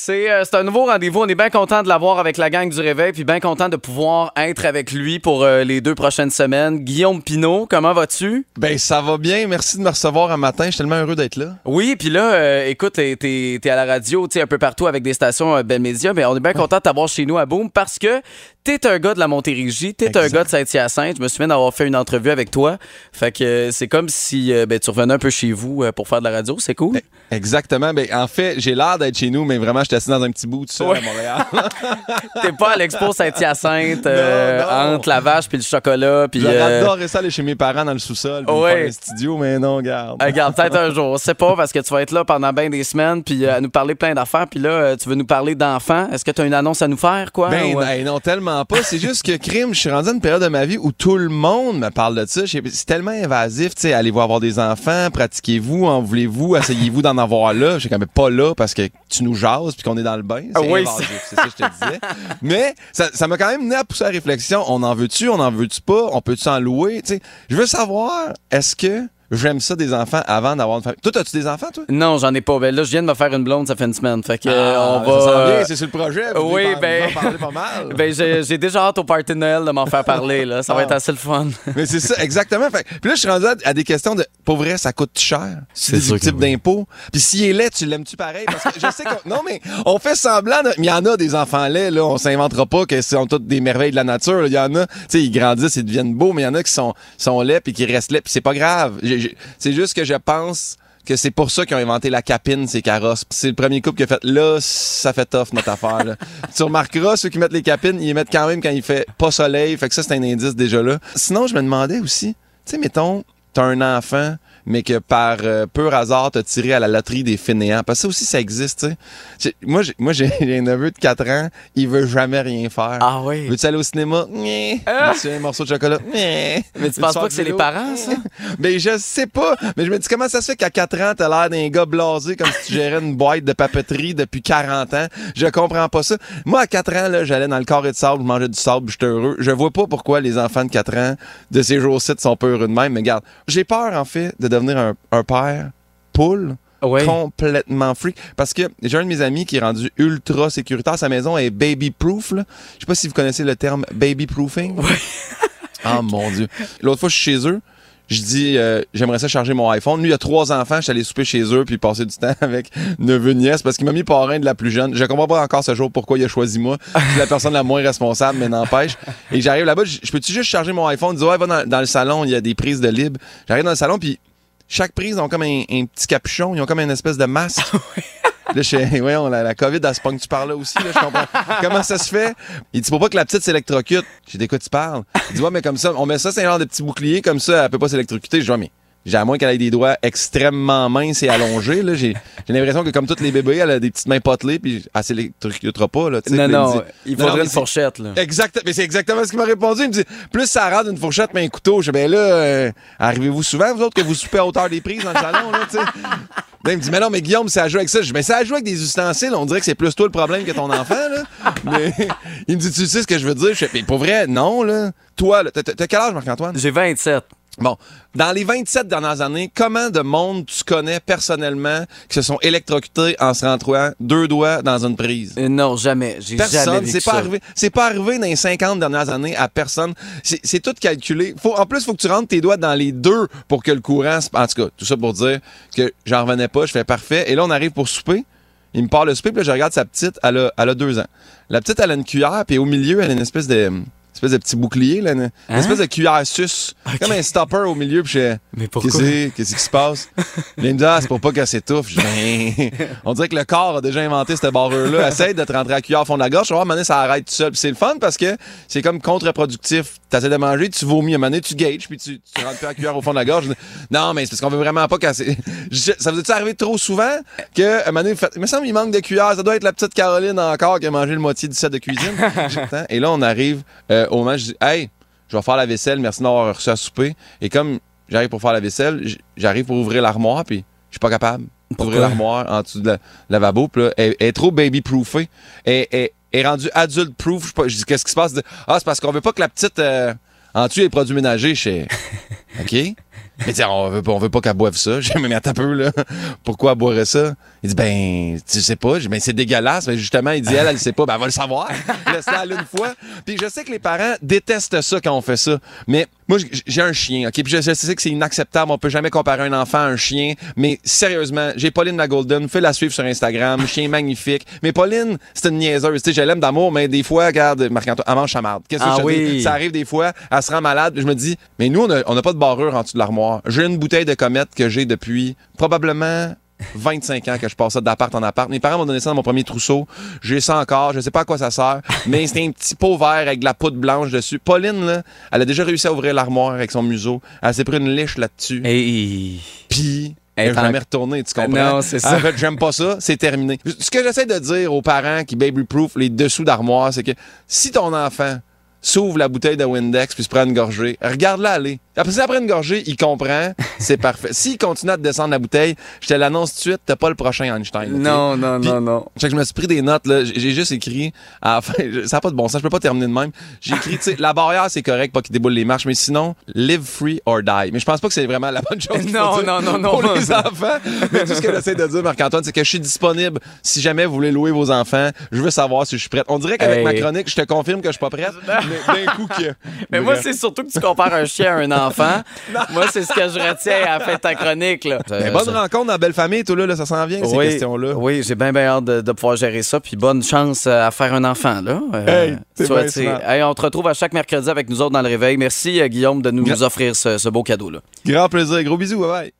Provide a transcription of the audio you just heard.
C'est euh, un nouveau rendez-vous. On est bien content de l'avoir avec la gang du Réveil, puis bien content de pouvoir être avec lui pour euh, les deux prochaines semaines. Guillaume Pinot, comment vas-tu? Ben, ça va bien. Merci de me recevoir un matin. Je suis tellement heureux d'être là. Oui, puis là, euh, écoute, t'es, t'es- t'es à la radio, tu sais, un peu partout avec des stations euh, Bell Media, mais on est bien content de t'avoir chez nous à Boom parce que t'es un gars de la Montérégie, t'es un gars de Saint-Hyacinthe. Je me souviens d'avoir fait une entrevue avec toi. Fait que c'est comme si ben, tu revenais un peu chez vous pour faire de la radio. C'est cool. Exactement. Ben, en fait, j'ai l'air d'être chez nous, mais vraiment, je suis assis dans un petit bout tout seul Ouais. à Montréal. T'es pas à l'expo Saint-Hyacinthe euh, entre la vache puis le chocolat. Puis, J'aurais euh, adoré ça aller chez mes parents dans le sous-sol, puis Ouais. studio, mais non, regarde. Euh, Regarde, peut-être un jour. Sait pas parce que tu vas être là pendant bien des semaines puis euh, à nous parler plein d'affaires. Puis là, tu veux nous parler d'enfants. Est-ce que tu as une annonce à nous faire, quoi? Ben Ou, hey, non, tellement pas. C'est juste que crime, je suis rendu à une période de ma vie où tout le monde me parle de ça. C'est tellement invasif, tu sais, allez-vous avoir des enfants, pratiquez-vous, en voulez-vous, asseyez-vous d'en avoir là. Je suis quand même pas là parce que tu nous jases puis qu'on est dans le bain. Ah C'est oui, invasif, c'est ça que je te disais. Mais ça m'a quand même mené à pousser la réflexion. On en veut-tu, on en veut-tu pas, on peut-tu en louer, tu sais. Je veux savoir, est-ce que j'aime ça des enfants avant d'avoir une famille? Toi, as-tu des enfants, toi? Non, j'en ai pas. Ben là, je viens de me faire une blonde, ça fait une semaine. Fait que euh, on Ah, ça va. euh, c'est sur le projet. Oui, par- ben- vous en parler pas mal. ben, j'ai déjà hâte au party de Noël de m'en faire parler. Là. Ça va Ah. être assez le fun. Mais c'est ça, exactement. Fait, puis là, je suis rendu à, à des questions de, pour vrai, ça coûte cher? C'est types oui. d'impôts? Puis s'il est laid, tu l'aimes-tu pareil? Parce que je sais qu'on, non, mais on fait semblant, de- mais il y en a des enfants laids, là. On s'inventera pas que c'est toutes des merveilles de la nature. Il y en a, tu sais, ils grandissent, ils deviennent beaux, mais il y en a qui sont, sont laids puis qui restent laids. Puis c'est pas grave. C'est juste que je pense que c'est pour ça qu'ils ont inventé la capine, ces carrosses. C'est le premier couple qui a fait, là, ça fait tough, notre affaire, là. tu remarqueras, ceux qui mettent les capines, ils les mettent quand même quand il fait pas soleil. Fait que ça, c'est un indice déjà là. Sinon, je me demandais aussi, tu sais, mettons, t'as un enfant, mais que par euh, pur hasard, t'as tiré à la loterie des fainéants. Parce que ça aussi, ça existe, tu sais. Moi, j'ai, moi, j'ai un neveu de 4 ans, il veut jamais rien faire. Ah oui. Veux-tu aller au cinéma? Ah. Veux-tu un morceau de chocolat? Mais tu penses pas que c'est les parents, ça? Ben, je sais pas. Mais je me dis, comment ça se fait qu'à 4 ans, t'as l'air d'un gars blasé comme si tu gérais une boîte de papeterie depuis 40 ans? Je comprends pas ça. Moi, à 4 ans, là, j'allais dans le carré de sable, je mangeais du sable, j'étais heureux. Je vois pas pourquoi les enfants de 4 ans de ces jours-ci sont pas heureux de même. Mais regarde, j'ai peur, en fait, de devenir un, un père poule complètement freak. Parce que j'ai un de mes amis qui est rendu ultra sécuritaire. Sa maison est baby-proof, là. Je sais pas si vous connaissez le terme baby-proofing. Ah, mon Dieu. L'autre fois, je suis chez eux. Je dis, euh, j'aimerais ça charger mon iPhone. Lui, il a trois enfants. Je suis allé souper chez eux puis passer du temps avec neveu nièce parce qu'il m'a mis parrain de la plus jeune. Je comprends pas encore ce jour pourquoi il a choisi moi. Je suis la personne la moins responsable, mais n'empêche. Et j'arrive là-bas, je je peux-tu juste charger mon iPhone? Dit, ouais, va dans, dans le salon, il y a des prises de libre. J'arrive dans le salon puis chaque prise, ils ont comme un, un petit capuchon. Ils ont comme une espèce de masque. Là, je voyons, la, la COVID, elle se pogne, tu parles là aussi, là, je comprends. Comment ça se fait? Il dit, pas que la petite s'électrocute. J'ai dit, de quoi tu parles? Il dit, ouais, mais comme ça, on met ça, c'est un genre de petit bouclier, comme ça, elle peut pas s'électrocuter. Je dis, ouais, mais j'ai à moins qu'elle ait des doigts extrêmement minces et allongés, là. J'ai, j'ai l'impression que comme tous les bébés, elle a des petites mains potelées, puis elle s'électrocutera pas, là. Non, non, dit, il Non, non, faudrait mais une fourchette, là. Exact, mais c'est exactement ce qu'il m'a répondu. Il me dit plus ça rentre une fourchette mais un couteau. Je dis ben là, euh, arrivez-vous souvent vous autres que vous soupez à hauteur des prises dans le salon là, tu sais? Là, il me dit mais non mais Guillaume, c'est à jouer avec ça. Je dis mais c'est à jouer avec des ustensiles. On dirait que c'est plus toi le problème que ton enfant là. Mais il me dit tu sais ce que je veux dire? Je fais mais pour vrai non là. Toi, là, t'as t'as quel âge Marc-Antoine? J'ai 27. Bon, dans les 27 dernières années, comment de monde tu connais personnellement qui se sont électrocutés en se rentrant deux doigts dans une prise? Euh, non, jamais. J'ai jamais vécu c'est pas ça. arrivé. C'est pas arrivé dans les 50 dernières années à personne. C'est c'est tout calculé. Faut, en plus, faut que tu rentres tes doigts dans les deux pour que le courant. se- En tout cas, tout ça pour dire que j'en revenais pas. Je fais parfait. Et là, on arrive pour souper. Il me parle le souper, puis là, je regarde sa petite. Elle a, elle a deux ans. La petite, elle a une cuillère, puis au milieu, elle a une espèce de. Espèce de petit bouclier, là, une, une Hein? espèce de cuillère sus. Comme un stopper au milieu, puis je Mais pourquoi? Qu'est-ce qu'est-ce qui se passe? Il me dit, ah, c'est pour pas qu'elle s'étouffe. Je dis, Ben, on dirait que le corps a déjà inventé cette barreur-là. Essaye de te rentrer à cuillère au fond de la gorge. Tu vas voir, ça arrête tout seul. Puis c'est le fun parce que c'est comme contre-productif. T'essaies de manger, tu vomis, à un moment donné, tu gages, puis tu, tu rentres plus à cuillère au fond de la gorge. Non, mais c'est parce qu'on veut vraiment pas casser. Ça vous est arrivé trop souvent que, à un moment donné, il me semble qu'il manque de cuillère. Ça doit être la petite Caroline encore qui a mangé le moitié du set de cuisine. J'attends. Et là, on arrive euh, au moment, je dis, hey, je vais faire la vaisselle, merci d'avoir reçu à souper. Et comme j'arrive pour faire la vaisselle, j'arrive pour ouvrir l'armoire, puis je suis pas capable d'ouvrir l'armoire en dessous de la lavabo. Puis là, elle, elle est trop baby-proofée. Elle, elle- elle est rendue adulte-proof. Je dis, qu'est-ce qui se passe? Ah, c'est parce qu'on veut pas que la petite... euh, en dessous, les produits ménagers, je fais, OK? Mais tu sais, on veut pas, on veut pas qu'elle boive ça. J'ai dit, attends un peu, là. Pourquoi elle boirait ça? Il dit, ben, tu sais pas. J'ai dit, ben, c'est dégueulasse. Mais justement, il dit, elle, elle sait pas. Ben, elle va le savoir. Laisse-la une fois. Puis je sais que les parents détestent ça quand on fait ça. Mais moi, j'ai un chien, OK? Puis je, sais que c'est inacceptable. On peut jamais comparer un enfant à un chien. Mais sérieusement, j'ai Pauline la Golden. Fais la suivre sur Instagram. Chien magnifique. Mais Pauline, c'est une niaiseuse. Tu sais, je l'aime d'amour, mais des fois, regarde, Marc-Antoine, elle mange sa marde. Qu'est-ce que Ah je te oui. dis? Ça arrive des fois, elle se rend malade. Je me dis, mais nous, on a- on n'a pas de barrure en dessous de l'armoire. J'ai une bouteille de comète que j'ai depuis probablement 25 ans que je passe ça d'appart en appart. Mes parents m'ont donné ça dans mon premier trousseau. J'ai ça encore. Je sais pas à quoi ça sert, mais c'est un petit pot vert avec de la poudre blanche dessus. Pauline, là, elle a déjà réussi à ouvrir l'armoire avec son museau. Elle s'est pris une liche là-dessus. Et. Puis, Elle est jamais retournée, tu comprends? Non, c'est ça. En fait, j'aime pas ça, c'est terminé. Ce que j'essaie de dire aux parents qui baby-proof les dessous d'armoire, c'est que si ton enfant s'ouvre la bouteille de Windex puis se prend une gorgée, regarde-la aller. Après ça, après une gorgée, il comprend, c'est parfait. S'il continue à te descendre la bouteille, je te l'annonce tout de suite, t'as pas le prochain Einstein. ok? Non, non, Puis- non, non. Que je me suis pris des notes, là. J'ai juste écrit, à la fin, je- ça n'a pas de bon sens, je peux pas terminer de même. J'ai écrit, tu sais, la barrière, c'est correct, pas qu'il déboule les marches, mais sinon, live free or die. Mais je pense pas que c'est vraiment la bonne chose. Non, non, non, non. Pour les enfants. Mais tout ce que j'essaie de dire, Marc-Antoine, c'est que je suis disponible si jamais vous voulez louer vos enfants. Je veux savoir si je suis prête. On dirait qu'avec Hey. ma chronique, je te confirme que je suis pas prête, mais d'un coup que. Mais moi, c'est surtout que tu compares un chien à un enfant. moi, c'est ce que je retiens à la fin de ta chronique. Là. Mais bonne rencontre dans la belle famille, tout là, là, ça s'en vient, ces oui, questions-là. Oui, j'ai bien, bien hâte de, de pouvoir gérer ça. Puis bonne chance euh, à faire un enfant. Là. Euh, Hey, hey, on te retrouve à chaque mercredi avec nous autres dans le réveil. Merci, euh, Guillaume, de nous Gra- offrir ce, ce beau cadeau-là. Grand plaisir. Gros bisous. Bye bye.